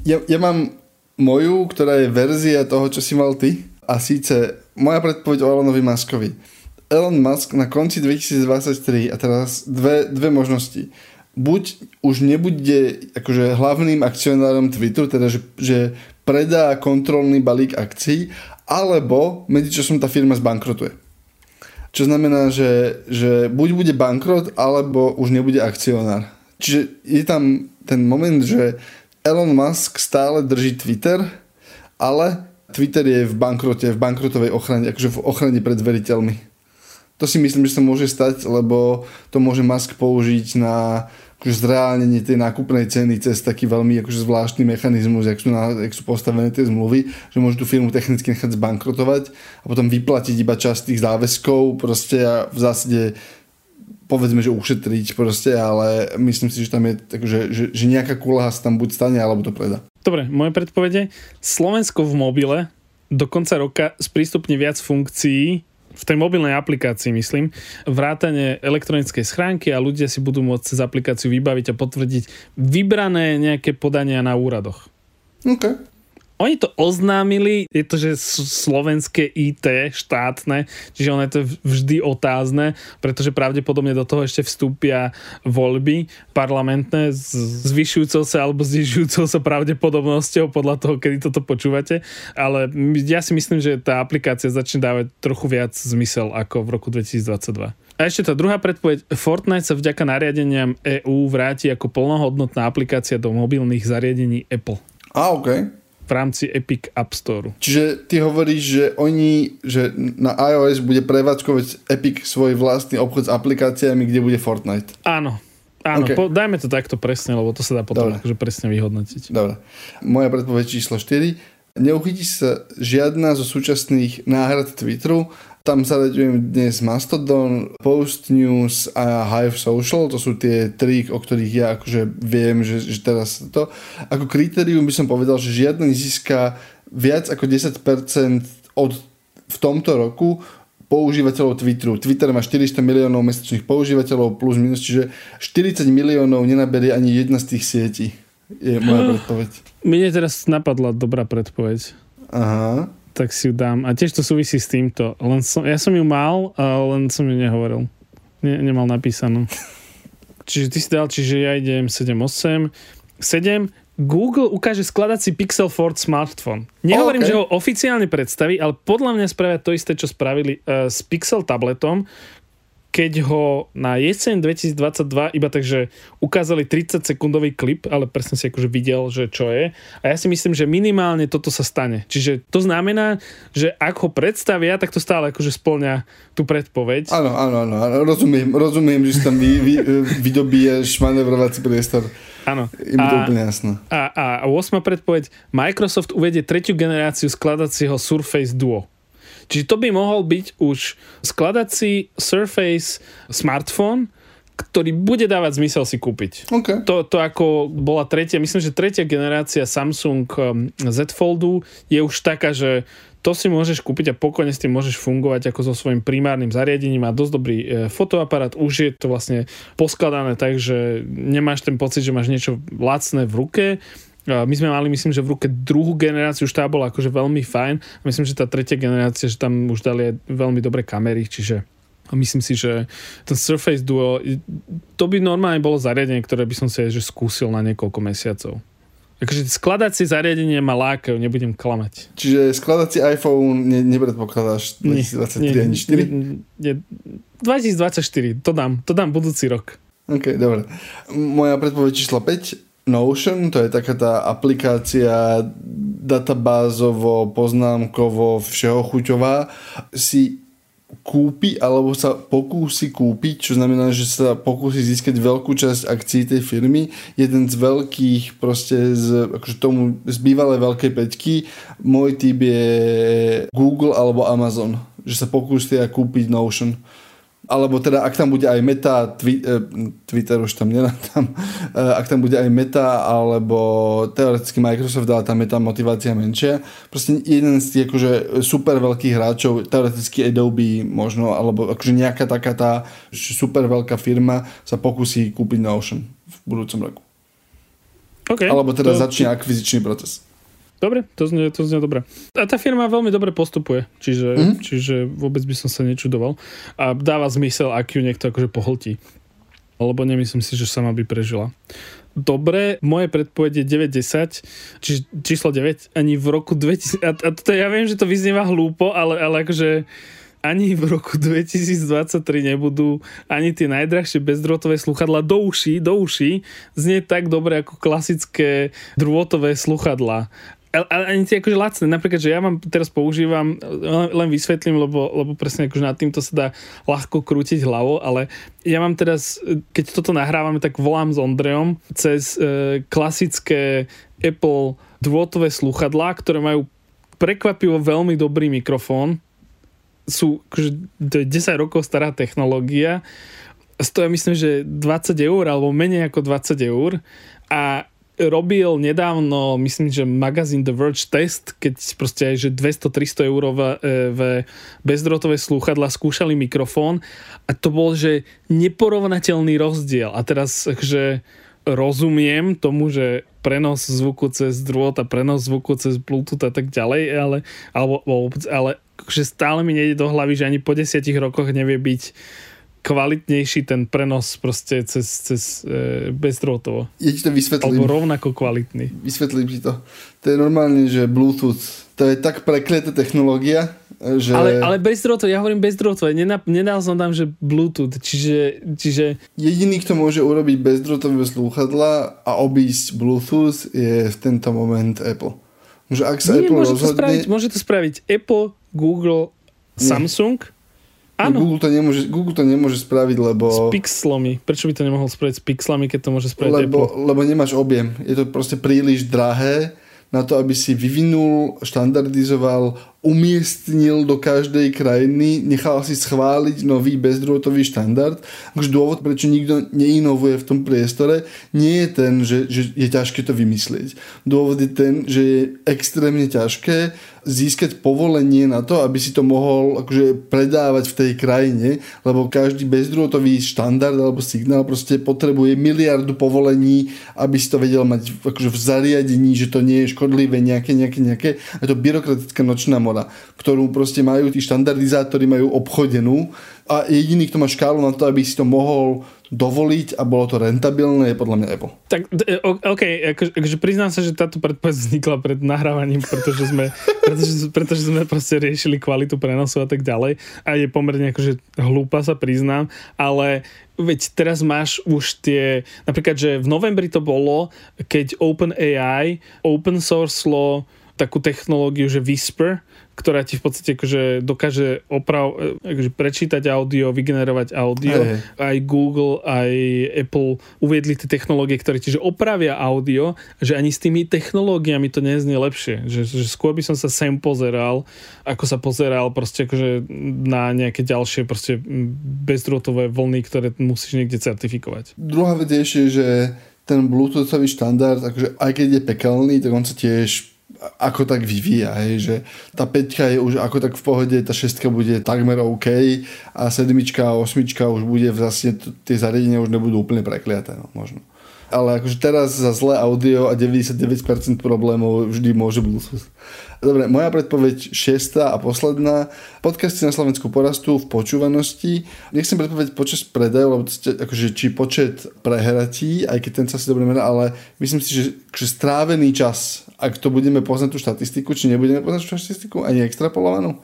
ja, ja mám moju, ktorá je verzia toho, čo si mal ty. A síce moja predpoveď o Elonovi Maskovi Elon Musk na konci 2023 a teraz dve, dve možnosti. Buď už nebude akože hlavným akcionárom Twitteru, teda že, že predá kontrolný balík akcií, alebo medzičasom tá firma zbankrotuje. Čo znamená, že, že buď bude bankrot, alebo už nebude akcionár. Čiže je tam ten moment, že Elon Musk stále drží Twitter, ale Twitter je v bankrote, v bankrotovej ochrane, akože v ochrane pred veriteľmi to si myslím, že sa môže stať, lebo to môže Musk použiť na akože zreálnenie tej nákupnej ceny cez taký veľmi akože zvláštny mechanizmus, jak sú, na, jak sú postavené tie zmluvy, že môže tú firmu technicky nechať zbankrotovať a potom vyplatiť iba časť tých záväzkov proste a v zásade povedzme, že ušetriť proste, ale myslím si, že tam je takže, že, že nejaká kulaha sa tam buď stane, alebo to predá. Dobre, moje predpovede. Slovensko v mobile do konca roka sprístupne viac funkcií v tej mobilnej aplikácii, myslím, vrátane elektronickej schránky a ľudia si budú môcť cez aplikáciu vybaviť a potvrdiť vybrané nejaké podania na úradoch. OK. Oni to oznámili, je to, že slovenské IT štátne, čiže ono je to vždy otázne, pretože pravdepodobne do toho ešte vstúpia voľby parlamentné s zvyšujúcou sa alebo znižujúcou sa pravdepodobnosťou podľa toho, kedy toto počúvate, ale ja si myslím, že tá aplikácia začne dávať trochu viac zmysel ako v roku 2022. A ešte tá druhá predpoveď. Fortnite sa vďaka nariadeniam EU vráti ako plnohodnotná aplikácia do mobilných zariadení Apple. A, OK v rámci Epic App Store. Čiže ty hovoríš, že oni, že na iOS bude prevádzkovať Epic svoj vlastný obchod s aplikáciami, kde bude Fortnite. Áno, Áno, okay. po, dajme to takto presne, lebo to sa dá potom akože presne vyhodnotiť. Dobre. Moja predpoveď číslo 4. Neuchytí sa žiadna zo súčasných náhrad Twitteru, tam zaraďujem dnes Mastodon, Post News a Hive Social, to sú tie tri, o ktorých ja akože viem, že, že teraz to. Ako kritérium by som povedal, že žiadny nezíska viac ako 10% od v tomto roku používateľov Twitteru. Twitter má 400 miliónov mesačných používateľov plus minus, čiže 40 miliónov nenaberie ani jedna z tých sietí. Je moja predpoveď. Mne teraz napadla dobrá predpoveď. Aha tak si ju dám. A tiež to súvisí s týmto. Len som, ja som ju mal, len som ju nehovoril. Ne, nemal napísanú. Čiže ty si dal, čiže ja idem 7-8. 7. Google ukáže skladací Pixel Ford smartphone. Nehovorím, okay. že ho oficiálne predstaví, ale podľa mňa spravia to isté, čo spravili uh, s Pixel tabletom, keď ho na jeseň 2022 iba takže ukázali 30 sekundový klip, ale presne si akože videl, že čo je. A ja si myslím, že minimálne toto sa stane. Čiže to znamená, že ak ho predstavia, tak to stále akože splňa tú predpoveď. Áno, áno, áno, rozumiem, rozumiem, že tam vy, vy, vydobíješ manevrovací priestor. Áno. Je to úplne jasné. A, a, a 8. predpoveď, Microsoft uvedie tretiu generáciu skladacieho Surface Duo. Čiže to by mohol byť už skladací Surface smartphone, ktorý bude dávať zmysel si kúpiť. Okay. To, to ako bola tretia, myslím, že tretia generácia Samsung um, Z Foldu je už taká, že to si môžeš kúpiť a pokojne s tým môžeš fungovať ako so svojím primárnym zariadením. Má dosť dobrý e, fotoaparát, už je to vlastne poskladané tak, že nemáš ten pocit, že máš niečo lacné v ruke my sme mali, myslím, že v ruke druhú generáciu, už tá bola akože veľmi fajn. Myslím, že tá tretia generácia, že tam už dali veľmi dobré kamery, čiže myslím si, že ten Surface Duo, to by normálne bolo zariadenie, ktoré by som si že skúsil na niekoľko mesiacov. Takže skladacie zariadenie ma lákajú, nebudem klamať. Čiže skladací iPhone ne, nepredpokladáš 2023 nie, ani 4? Nie, 2024, to dám, to dám budúci rok. OK, dobre. Moja predpoveď číslo 5 Notion, to je taká tá aplikácia databázovo, poznámkovo, všeho chuťová, si kúpi alebo sa pokúsi kúpiť, čo znamená, že sa pokúsi získať veľkú časť akcií tej firmy. Jeden z veľkých proste z, akože tomu z bývalej veľkej peťky, môj typ je Google alebo Amazon, že sa pokúsi kúpiť Notion alebo teda ak tam bude aj meta, twi, eh, Twitter už tam nemá tam, eh, ak tam bude aj meta, alebo teoreticky Microsoft dala tam meta motivácia menšia. Proste jeden z tých akože super veľkých hráčov, teoreticky Adobe možno, alebo akože nejaká taká tá super veľká firma sa pokusí kúpiť Notion v budúcom roku. Okay, alebo teda to... začne akvizičný proces. Dobre, to znie, to znie dobre. A tá firma veľmi dobre postupuje, čiže, mm-hmm. čiže vôbec by som sa nečudoval. A dáva zmysel, ak ju niekto akože pohltí. Lebo nemyslím si, že sama by prežila. Dobre, moje predpoveď je 9-10, čiže číslo 9, ani v roku 2000, a, a to ja viem, že to vyznieva hlúpo, ale, ale akože ani v roku 2023 nebudú ani tie najdrahšie bezdrôtové sluchadla do uší, do uší znieť tak dobre ako klasické drôtové sluchadla ale ani tie akože lacné. Napríklad, že ja mám teraz používam, len vysvetlím, lebo, lebo presne akože nad týmto sa dá ľahko krútiť hlavou, ale ja mám teraz, keď toto nahrávame, tak volám s Ondrejom cez e, klasické Apple dôtové sluchadlá, ktoré majú prekvapivo veľmi dobrý mikrofón. Sú, akože, to je 10 rokov stará technológia. Stoja myslím, že 20 eur alebo menej ako 20 eur a robil nedávno, myslím, že magazín The Verge test, keď proste aj, že 200-300 eur v bezdrotové slúchadla skúšali mikrofón a to bol, že neporovnateľný rozdiel. A teraz, že rozumiem tomu, že prenos zvuku cez drôt a prenos zvuku cez Bluetooth a tak ďalej, ale, alebo, ale že stále mi nejde do hlavy, že ani po desiatich rokoch nevie byť kvalitnejší ten prenos proste cez, cez e, bezdrôtovo. Ja ti to vysvetlím. Alebo rovnako kvalitný. Vysvetlím ti to. To je normálne, že Bluetooth, to je tak preklietá technológia, že... Ale, ale bezdrôtové, ja hovorím bezdrôtové, nedal som tam, že Bluetooth, čiže, čiže... Jediný, kto môže urobiť bezdrôtové slúchadla a obísť Bluetooth je v tento moment Apple. Že ak sa Nie, Apple môže rozhodne... to spraviť, môže to spraviť Apple, Google, Samsung... Nie Áno. Google to, nemôže, Google to nemôže spraviť, lebo... S pixlami. Prečo by to nemohol spraviť s pixlami, keď to môže spraviť lebo, Apple? Lebo nemáš objem. Je to proste príliš drahé na to, aby si vyvinul, štandardizoval umiestnil do každej krajiny, nechal si schváliť nový bezdrôtový štandard. Už dôvod, prečo nikto neinovuje v tom priestore, nie je ten, že, že je ťažké to vymyslieť. Dôvod je ten, že je extrémne ťažké získať povolenie na to, aby si to mohol akože predávať v tej krajine, lebo každý bezdrôtový štandard alebo signál proste potrebuje miliardu povolení, aby si to vedel mať akože v zariadení, že to nie je škodlivé nejaké, nejaké, nejaké. Je to byrokratická nočná komora, ktorú proste majú tí štandardizátori majú obchodenú a jediný, kto má škálu na to, aby si to mohol dovoliť a bolo to rentabilné, je podľa mňa Apple. Tak, OK, akože, akože priznám sa, že táto predpoveď vznikla pred nahrávaním, pretože sme, pretože, pretože sme proste riešili kvalitu prenosu a tak ďalej a je pomerne akože hlúpa sa priznám, ale veď teraz máš už tie, napríklad, že v novembri to bolo, keď OpenAI open source takú technológiu, že Whisper, ktorá ti v podstate akože dokáže oprav, akože prečítať audio, vygenerovať audio. Hey. Aj Google, aj Apple uviedli tie technológie, ktoré ti že opravia audio, že ani s tými technológiami to neznie lepšie. Že, že skôr by som sa sem pozeral, ako sa pozeral proste akože na nejaké ďalšie proste bezdrôtové vlny, ktoré musíš niekde certifikovať. Druhá vec je že ten Bluetoothový štandard, akože aj keď je pekelný, tak on sa tiež ako tak vyvíja, hej, že tá 5 je už ako tak v pohode, tá 6 bude takmer OK a 7 a 8 už bude vlastne tie zariadenia už nebudú úplne prekliaté, no, možno. Ale akože teraz za zlé audio a 99% problémov vždy môže Bluetooth. Dobre, moja predpoveď šiesta a posledná. Podcasty na Slovensku porastú v počúvanosti. Nechcem predpovedať počas predajov, lebo akože, či počet prehratí, aj keď ten sa si dobre merá, ale myslím si, že, že strávený čas, ak to budeme poznať tú štatistiku, či nebudeme poznať tú štatistiku, ani extrapolovanú.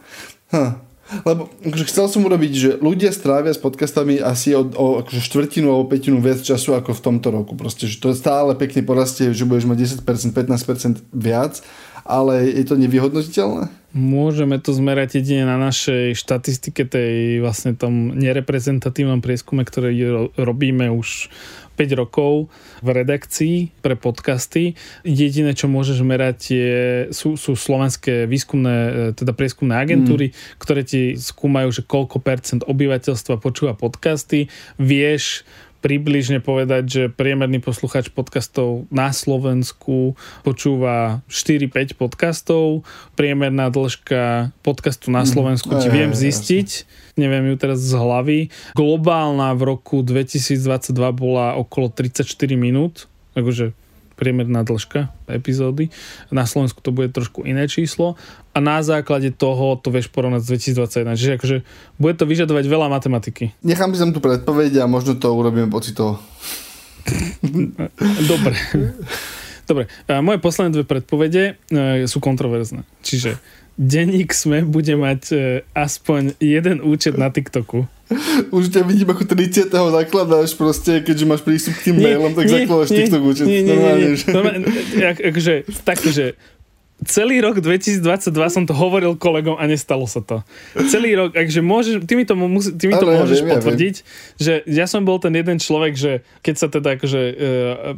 Hm. Lebo akože chcel som urobiť, že ľudia strávia s podcastami asi o, o akože štvrtinu alebo petinu viac času ako v tomto roku. Proste, že to stále pekne porastie, že budeš mať 10%, 15% viac, ale je to nevyhodnotiteľné? Môžeme to zmerať jedine na našej štatistike, tej vlastne tom nereprezentatívnom prieskume, ktorý robíme už 5 rokov v redakcii pre podcasty. Jediné, čo môžeš merať, je, sú, sú slovenské výskumné, e, teda prieskumné agentúry, mm. ktoré ti skúmajú, že koľko percent obyvateľstva počúva podcasty. Vieš približne povedať, že priemerný posluchač podcastov na Slovensku počúva 4-5 podcastov, priemerná dĺžka podcastu na mhm. Slovensku mm, ti viem zistiť, jasne. neviem ju teraz z hlavy. Globálna v roku 2022 bola okolo 34 minút, takže priemerná dĺžka epizódy. Na Slovensku to bude trošku iné číslo a na základe toho to vieš porovnať s 2021. Čiže akože bude to vyžadovať veľa matematiky. Nechám si tam tu predpoveď a možno to urobíme pocito. Dobre. Dobre. Moje posledné dve predpovede e, sú kontroverzné. Čiže denník sme bude mať e, aspoň jeden účet na TikToku. Už ťa vidím ako 30. zakladáš proste, keďže máš prístup k tým nie, mailom, tak nie, zakladáš nie, TikTok účet. Nie, nie, nie, nie. Normálne, ak, akože, takto, že celý rok 2022 som to hovoril kolegom a nestalo sa to. Celý rok, takže môžeš, ty mi to, musí, ty mi to Ale môžeš ja viem, potvrdiť, ja že ja som bol ten jeden človek, že keď sa teda akože e,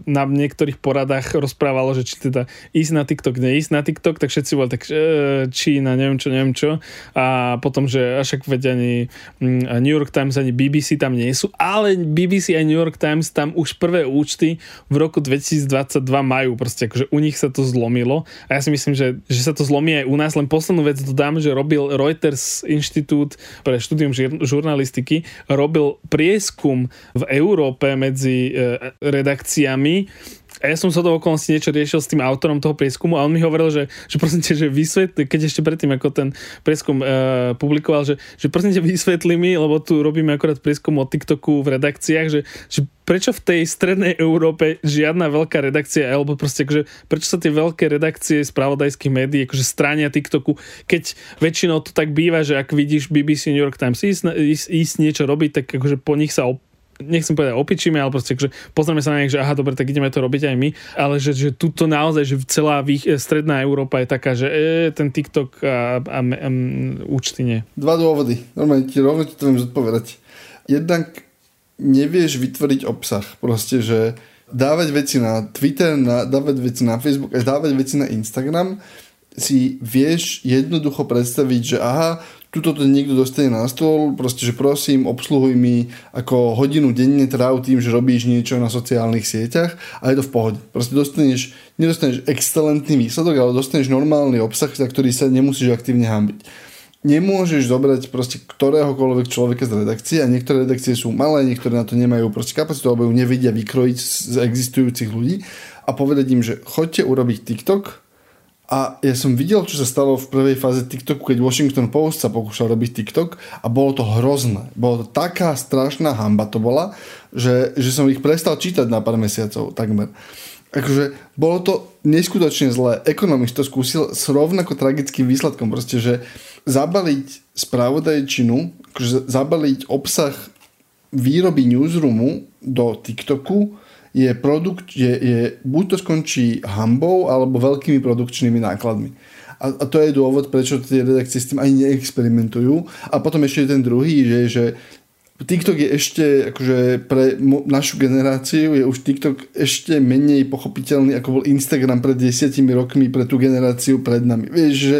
na niektorých poradách rozprávalo, že či teda ísť na TikTok, neísť na TikTok, tak všetci boli tak, e, Čína, neviem čo, neviem čo. A potom, že však veď ani mm, New York Times, ani BBC tam nie sú, ale BBC a New York Times tam už prvé účty v roku 2022 majú, proste akože u nich sa to zlomilo a ja si myslím, že, že sa to zlomí aj u nás. Len poslednú vec dodám, že robil Reuters Inštitút pre štúdium žurnalistiky, robil prieskum v Európe medzi e, redakciami a ja som sa do okolností niečo riešil s tým autorom toho prieskumu a on mi hovoril, že, že prosím te, že vysvetli, keď ešte predtým, ako ten prieskum uh, publikoval, že, že prosím te, vysvetli mi, lebo tu robíme akorát prieskum o TikToku v redakciách, že, že prečo v tej strednej Európe žiadna veľká redakcia, alebo proste akože, prečo sa tie veľké redakcie spravodajských médií akože stránia TikToku, keď väčšinou to tak býva, že ak vidíš BBC New York Times ísť, ísť, ísť niečo robiť, tak akože po nich sa op- nechcem povedať opičíme, ale proste, že pozrieme sa na nich, že aha, dobre, tak ideme to robiť aj my, ale že, že tuto naozaj, že celá vých, stredná Európa je taká, že e, ten TikTok a, a, a, a účty nie. Dva dôvody. Normálne ti rovno ti to viem zodpovedať. Jednak nevieš vytvoriť obsah. Proste, že dávať veci na Twitter, na, dávať veci na Facebook a dávať veci na Instagram si vieš jednoducho predstaviť, že aha, tuto to niekto dostane na stôl, proste, že prosím, obsluhuj mi ako hodinu denne tráv tým, že robíš niečo na sociálnych sieťach a je to v pohode. Proste dostaneš, nedostaneš excelentný výsledok, ale dostaneš normálny obsah, za ktorý sa nemusíš aktívne hambiť. Nemôžeš zobrať proste ktoréhokoľvek človeka z redakcie a niektoré redakcie sú malé, niektoré na to nemajú proste kapacitu alebo ju nevedia vykrojiť z existujúcich ľudí a povedať im, že choďte urobiť TikTok, a ja som videl, čo sa stalo v prvej fáze TikToku, keď Washington Post sa pokúšal robiť TikTok a bolo to hrozné. Bolo to taká strašná hamba to bola, že, že som ich prestal čítať na pár mesiacov takmer. Akože bolo to neskutočne zlé. Ekonomist to skúsil s rovnako tragickým výsledkom. Proste, že zabaliť spravodajčinu, akože zabaliť obsah výroby newsroomu do TikToku je produkt, je, je, buď to skončí hambou alebo veľkými produkčnými nákladmi. A, a to je dôvod, prečo tie redakcie s tým ani neexperimentujú. A potom ešte ten druhý, že, že TikTok je ešte, akože pre našu generáciu je už TikTok ešte menej pochopiteľný, ako bol Instagram pred desiatimi rokmi pre tú generáciu pred nami. Vieš, že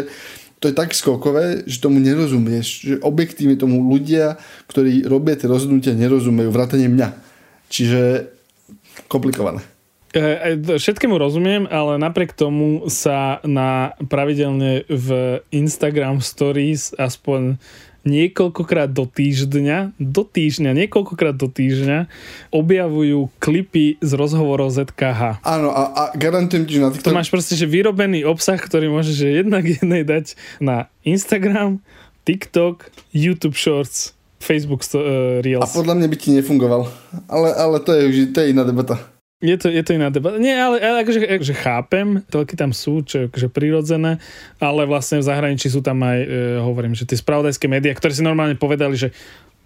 to je tak skokové, že tomu nerozumieš. Že objektívne tomu ľudia, ktorí robia tie rozhodnutia, nerozumejú. Vrátane mňa. Čiže komplikované. E, e, všetkému rozumiem, ale napriek tomu sa na pravidelne v Instagram Stories aspoň niekoľkokrát do týždňa, do týždňa, niekoľkokrát do týždňa objavujú klipy z rozhovorov ZKH. Áno, a, a garantujem ti, že na TikTok... To máš proste, že vyrobený obsah, ktorý môžeš jednak jednej dať na Instagram, TikTok, YouTube Shorts, Facebook uh, Reels. A podľa mňa by ti nefungoval. Ale, ale to, je, to je iná debata. Je to, je to iná debata. Nie, ale, ale akože, akože chápem, toľky tam sú, čo je akože prirodzené, ale vlastne v zahraničí sú tam aj, e, hovorím, že tie spravodajské médiá, ktoré si normálne povedali, že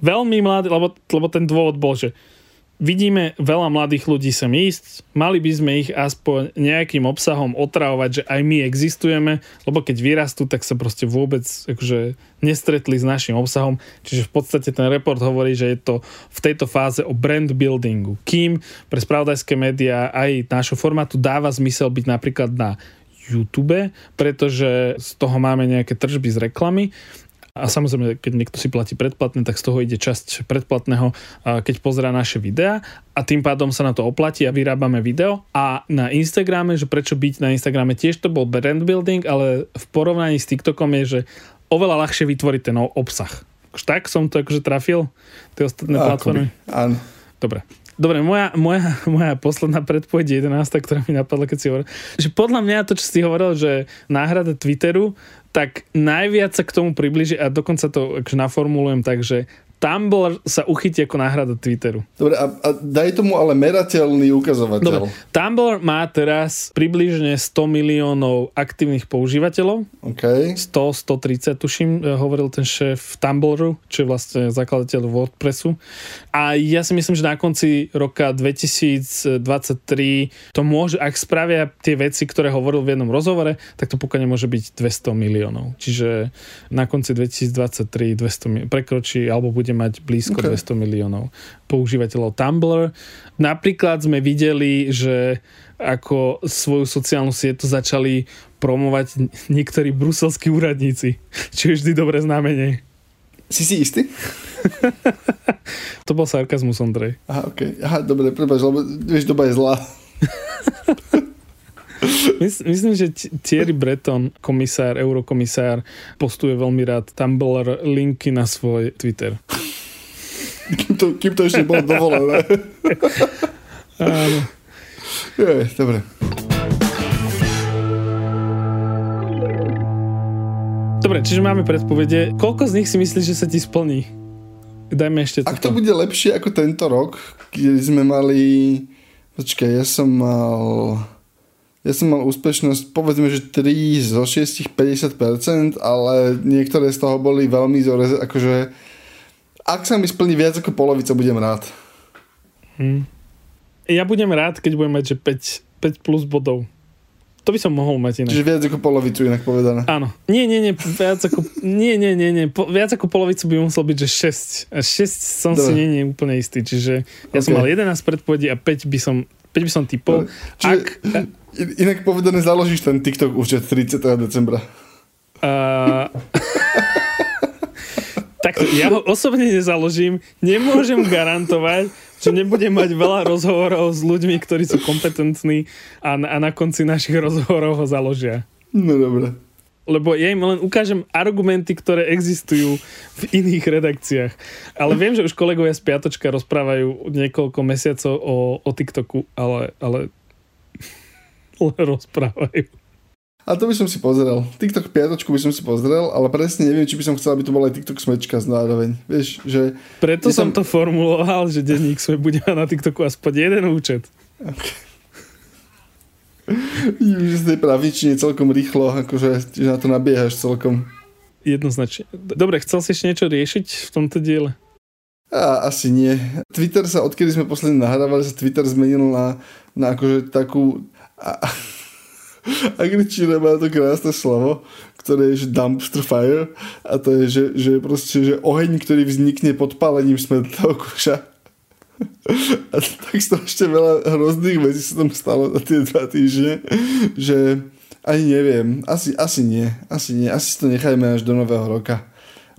veľmi mladí, lebo, lebo ten dôvod bol, že vidíme veľa mladých ľudí sem ísť, mali by sme ich aspoň nejakým obsahom otravovať, že aj my existujeme, lebo keď vyrastú, tak sa proste vôbec akože, nestretli s našim obsahom. Čiže v podstate ten report hovorí, že je to v tejto fáze o brand buildingu. Kým pre spravodajské médiá aj nášho formátu dáva zmysel byť napríklad na YouTube, pretože z toho máme nejaké tržby z reklamy a samozrejme, keď niekto si platí predplatné, tak z toho ide časť predplatného, keď pozerá naše videá a tým pádom sa na to oplatí a vyrábame video. A na Instagrame, že prečo byť na Instagrame, tiež to bol brand building, ale v porovnaní s TikTokom je, že oveľa ľahšie vytvoriť ten obsah. Tak som to akože trafil, tie ostatné Akoby, platformy? Áno. Dobre. Dobre, moja, moja, moja posledná predpoveď 11, ktorá mi napadla, keď si hovoril, že podľa mňa to, čo si hovoril, že náhrada Twitteru tak najviac sa k tomu približí a dokonca to akože naformulujem tak, že Tumblr sa uchytí ako náhrada Twitteru. Dobre, a, a daj tomu ale merateľný ukazovateľ. Dobre, Tumblr má teraz približne 100 miliónov aktívnych používateľov. OK. 100, 130 tuším, e, hovoril ten šéf Tumblru, čo je vlastne zakladateľ WordPressu. A ja si myslím, že na konci roka 2023 to môže, ak spravia tie veci, ktoré hovoril v jednom rozhovore, tak to pokojne môže byť 200 miliónov. Čiže na konci 2023 200 prekročí alebo bude mať blízko okay. 200 miliónov používateľov Tumblr. Napríklad sme videli, že ako svoju sociálnu sieť začali promovať niektorí bruselskí úradníci, čo je vždy dobré znamenie. Si si istý? to bol sarkazmus, Andrej. Aha, okay. Aha, dobre, prepáč, lebo vieš, doba je zlá. Myslím, že Thierry Breton, komisár, eurokomisár, postuje veľmi rád Tumblr linky na svoj Twitter. Kým to, kým to ešte bolo dovolené. Áno. Je, dobre. Dobre, čiže máme predpovede. Koľko z nich si myslíš, že sa ti splní? Dajme ešte Ak to bude lepšie ako tento rok, kde sme mali... Počkaj, ja som mal... Ja som mal úspešnosť, povedzme, že 3 zo 6 50%, ale niektoré z toho boli veľmi zore, akože ak sa mi splní viac ako polovica, budem rád. Hmm. Ja budem rád, keď budem mať, že 5, 5 plus bodov. To by som mohol mať inak. Čiže viac ako polovicu inak povedané. Áno. Nie, nie, nie, viac ako, nie, nie, nie, nie. Po, viac ako polovicu by musel byť, že 6. A 6 som Dobre. si nie, nie úplne istý. Čiže ja okay. som mal 11 predpovedí a 5 by som, 5 by som typol. Čiže, ak, inak povedané, založíš ten TikTok už 30. decembra. Uh, tak ja ho osobne nezaložím. Nemôžem garantovať, že nebudem mať veľa rozhovorov s ľuďmi, ktorí sú kompetentní a na, a na konci našich rozhovorov ho založia. No dobre. Lebo ja im len ukážem argumenty, ktoré existujú v iných redakciách. Ale viem, že už kolegovia z Piatočka rozprávajú niekoľko mesiacov o, o TikToku, ale, ale rozprávajú. A to by som si pozrel. TikTok piatočku by som si pozrel, ale presne neviem, či by som chcel, aby to bol aj TikTok smečka zároveň. Vieš, že... Preto som tam... to formuloval, že denník sme bude mať na TikToku aspoň jeden účet. Vidím, že z tej pravičine celkom rýchlo, akože že na to nabiehaš celkom. Jednoznačne. Dobre, chcel si ešte niečo riešiť v tomto diele? A, asi nie. Twitter sa, odkedy sme posledne nahrávali, sa Twitter zmenil na, na akože takú... A, Angličtina má to krásne slovo, ktoré je, že dumpster fire a to je, že, že proste, že oheň, ktorý vznikne pod pálením smrtného koša. A tak strašne veľa hrozných vecí sa tam stalo za tie dva týždne, že ani neviem, asi, asi nie, asi nie, asi si to nechajme až do nového roka.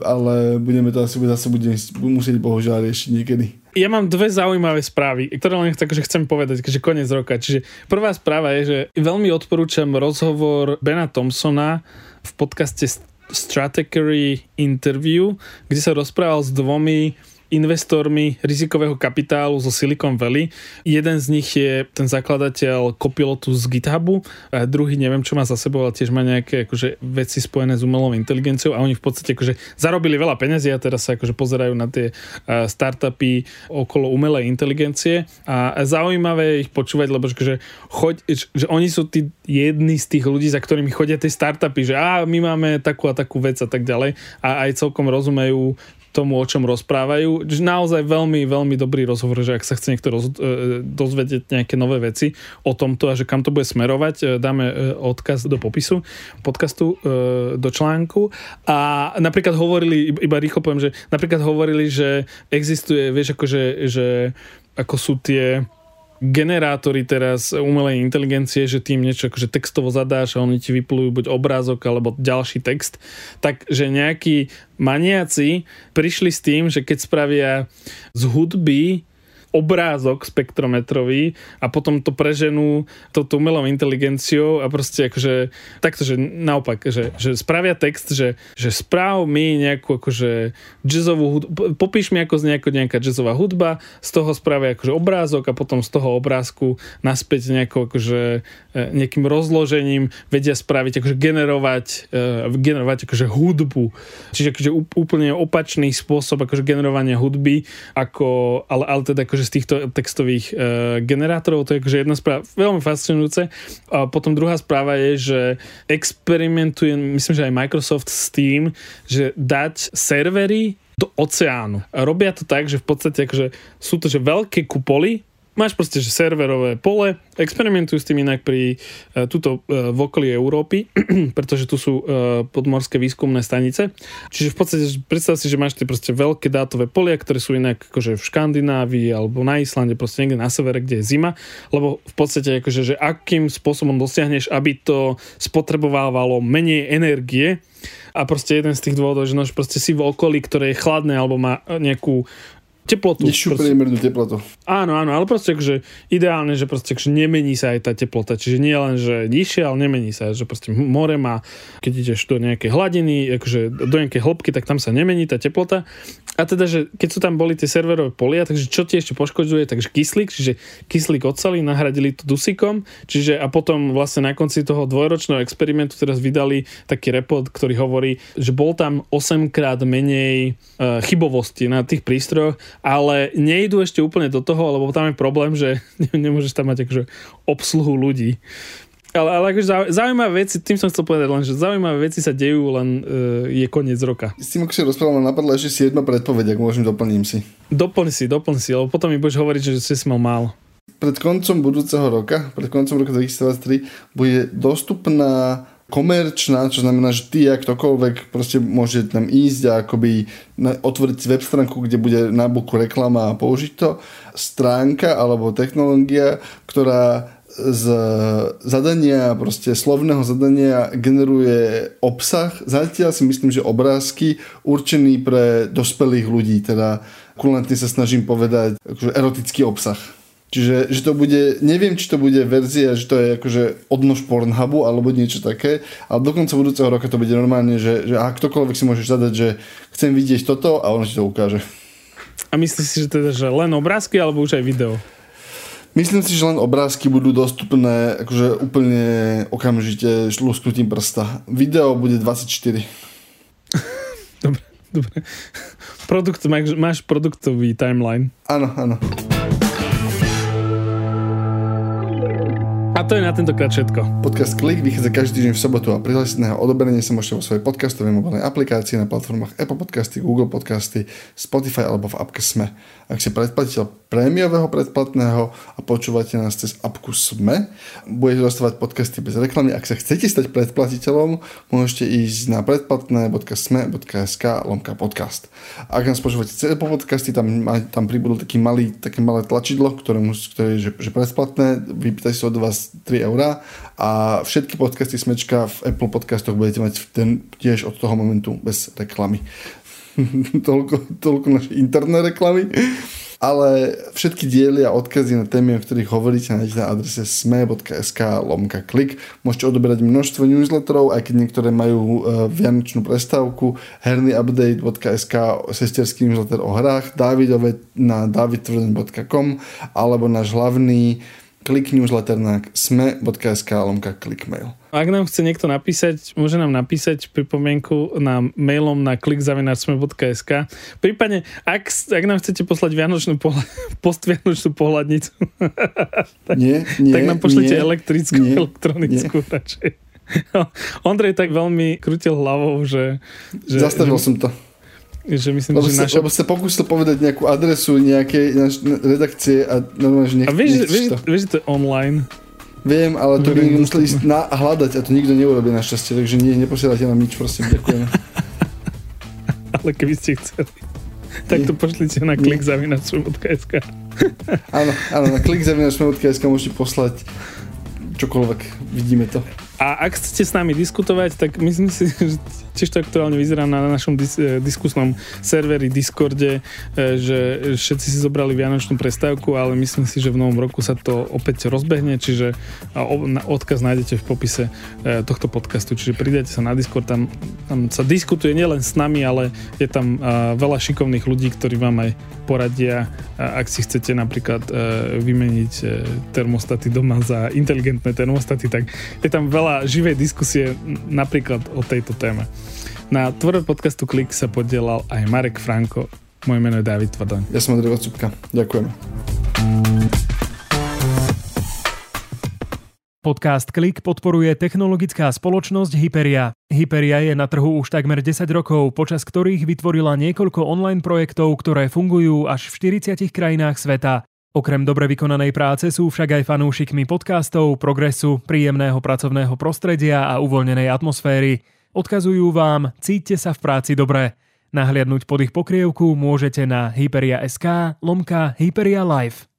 Ale budeme to asi zase budeme musieť bohužiaľ riešiť niekedy ja mám dve zaujímavé správy, ktoré len tak, že chcem povedať, že koniec roka. Čiže prvá správa je, že veľmi odporúčam rozhovor Bena Thompsona v podcaste Strategy Interview, kde sa rozprával s dvomi investormi rizikového kapitálu zo Silicon Valley. Jeden z nich je ten zakladateľ Copilotu z GitHubu, a druhý neviem, čo má za sebou, ale tiež má nejaké akože, veci spojené s umelou inteligenciou a oni v podstate akože, zarobili veľa peniazy a teraz sa akože, pozerajú na tie startupy okolo umelej inteligencie a, a zaujímavé je ich počúvať, lebo že, choď, že oni sú tí jedni z tých ľudí, za ktorými chodia tie startupy, že a my máme takú a takú vec a tak ďalej a aj celkom rozumejú tomu, o čom rozprávajú. Naozaj veľmi, veľmi dobrý rozhovor, že ak sa chce niekto roz, e, dozvedieť nejaké nové veci o tomto a že kam to bude smerovať, e, dáme e, odkaz do popisu podcastu, do článku. A napríklad hovorili, iba rýchlo poviem, že napríklad hovorili, že existuje, vieš, akože, že ako sú tie generátory teraz umelej inteligencie, že tým niečo akože textovo zadáš a oni ti vyplujú buď obrázok alebo ďalší text, tak že nejakí maniaci prišli s tým, že keď spravia z hudby obrázok spektrometrový a potom to preženú touto umelou inteligenciou a proste akože takto, že naopak, že, že spravia text, že, že správ mi nejakú akože jazzovú hudbu, popíš mi ako z nejaká jazzová hudba, z toho spravia akože obrázok a potom z toho obrázku naspäť nejako akože e, nejakým rozložením vedia spraviť, akože generovať, uh, generovať akože hudbu. Čiže akože úplne opačný spôsob akože generovania hudby, ako, ale, ale teda akože z týchto textových uh, generátorov. To je akože jedna správa veľmi fascinujúce. A potom druhá správa je, že experimentuje, myslím, že aj Microsoft s tým, že dať servery do oceánu. A robia to tak, že v podstate akože sú to že veľké kupoly, máš proste že serverové pole, experimentujú s tým inak pri uh, tuto uh, v okolí Európy, pretože tu sú uh, podmorské výskumné stanice. Čiže v podstate predstav si, že máš tie proste veľké dátové polia, ktoré sú inak akože v Škandinávii alebo na Islande, proste niekde na severe, kde je zima, lebo v podstate akože, že akým spôsobom dosiahneš, aby to spotrebovávalo menej energie, a proste jeden z tých dôvodov, že nož proste si v okolí, ktoré je chladné alebo má nejakú teplotu. Nižšiu priemernú teplotu. Áno, áno, ale proste akože ideálne, že proste akože nemení sa aj tá teplota. Čiže nie len, že nižšie, ale nemení sa. Že proste more má, keď ideš do nejakej hladiny, akože do nejakej hĺbky, tak tam sa nemení tá teplota. A teda, že keď sú tam boli tie serverové polia, takže čo ti ešte poškodzuje, takže kyslík, čiže kyslík oceli, nahradili to dusíkom, čiže a potom vlastne na konci toho dvojročného experimentu teraz vydali taký report, ktorý hovorí, že bol tam 8 krát menej uh, chybovosti na tých prístrojoch ale nejdu ešte úplne do toho, lebo tam je problém, že nemôžeš tam mať akože obsluhu ľudí. Ale, ale akože zaujímavé veci, tým som chcel povedať len, že zaujímavé veci sa dejú, len uh, je koniec roka. S tým, ako si rozprával, napadla ešte 7 predpoveď, ak môžem, doplním si. Doplň si, doplň si, lebo potom mi budeš hovoriť, že si mal málo. Pred koncom budúceho roka, pred koncom roka 2023, bude dostupná komerčná, čo znamená, že ty, ak ktokoľvek proste môže tam ísť a akoby otvoriť web stránku, kde bude na boku reklama a použiť to, stránka alebo technológia, ktorá z zadania, proste slovného zadania generuje obsah. Zatiaľ si myslím, že obrázky určený pre dospelých ľudí, teda kulantne sa snažím povedať akože erotický obsah. Čiže že to bude, neviem, či to bude verzia, že to je akože odnož Pornhubu alebo niečo také, ale do konca budúceho roka to bude normálne, že, že ak ktokoľvek si môžeš zadať, že chcem vidieť toto a ono ti to ukáže. A myslíš si, že teda že len obrázky alebo už aj video? Myslím si, že len obrázky budú dostupné akože úplne okamžite šlusknutím prsta. Video bude 24. dobre, dobre. Produkt, máš, máš produktový timeline. Áno, áno. A to je na tentokrát všetko. Podcast Klik vychádza každý týždeň v sobotu a prihlásiť na odoberenie sa môžete vo svojej podcastovej mobilnej aplikácii na platformách Apple Podcasty, Google Podcasty, Spotify alebo v appke Sme. Ak ste predplatiteľ prémiového predplatného a počúvate nás cez appku Sme, budete dostávať podcasty bez reklamy. Ak sa chcete stať predplatiteľom, môžete ísť na predplatné.sme.sk lomka podcast. Ak nás počúvate cez Apple Podcasty, tam, tam pribudol taký malý, také malé tlačidlo, ktoré, ktoré že, že predplatné, vypýtaj sa od vás 3 eurá a všetky podcasty Smečka v Apple podcastoch budete mať ten tiež od toho momentu bez reklamy. toľko, toľko naše interné reklamy. Ale všetky diely a odkazy na témy, o ktorých hovoríte, nájdete na adrese sme.sk lomka klik. Môžete odoberať množstvo newsletterov, aj keď niektoré majú uh, vianočnú prestávku. hernyupdate.sk sesterský newsletter o hrách, Davidove na davidtvrden.com alebo náš hlavný klik newsletter na sme.sk lomka klikmail. Ak nám chce niekto napísať, môže nám napísať pripomienku na mailom na klikzavinačsme.sk. Prípadne, ak, ak nám chcete poslať vianočnú pohľad, postvianočnú pohľadnicu, tak, nie, nie, tak nám pošlite nie, elektrickú, nie, elektronickú nie. radšej. Ondrej tak veľmi krútil hlavou, že... že Zastavil že, som to. Že myslím, lebo, že sa, naša... lebo sa pokúsil povedať nejakú adresu nejakej naš, redakcie a normálne, že nech, A vieš, vieš, to. vieš, že to je online. Viem, ale to by museli ísť na, hľadať a to nikto neurobí našťastie, takže nie, neposielajte nám nič, prosím, ďakujem. ale keby ste chceli, tak to pošlite na klikzavinačme.sk Áno, áno, na klikzavinačme.sk môžete poslať čokoľvek, vidíme to. A ak chcete s nami diskutovať, tak myslím si, že tiež to aktuálne vyzerá na našom dis- e, diskusnom serveri Discorde, e, že všetci si zobrali vianočnú prestávku, ale myslím si, že v novom roku sa to opäť rozbehne, čiže odkaz nájdete v popise e, tohto podcastu, čiže pridajte sa na Discord, tam, tam sa diskutuje nielen s nami, ale je tam veľa šikovných ľudí, ktorí vám aj poradia, ak si chcete napríklad vymeniť termostaty doma za inteligentné termostaty, tak je tam veľa živej diskusie napríklad o tejto téme. Na tvorbe podcastu Klik sa podielal aj Marek Franko. Moje meno je David Tvrdoň. Ja som Andrej Vacupka. Ďakujem. Podcast Klik podporuje technologická spoločnosť Hyperia. Hyperia je na trhu už takmer 10 rokov, počas ktorých vytvorila niekoľko online projektov, ktoré fungujú až v 40 krajinách sveta. Okrem dobre vykonanej práce sú však aj fanúšikmi podcastov, progresu, príjemného pracovného prostredia a uvoľnenej atmosféry. Odkazujú vám, cíťte sa v práci dobre. Nahliadnúť pod ich pokrievku môžete na hyperia.sk lomka Hyperia Live.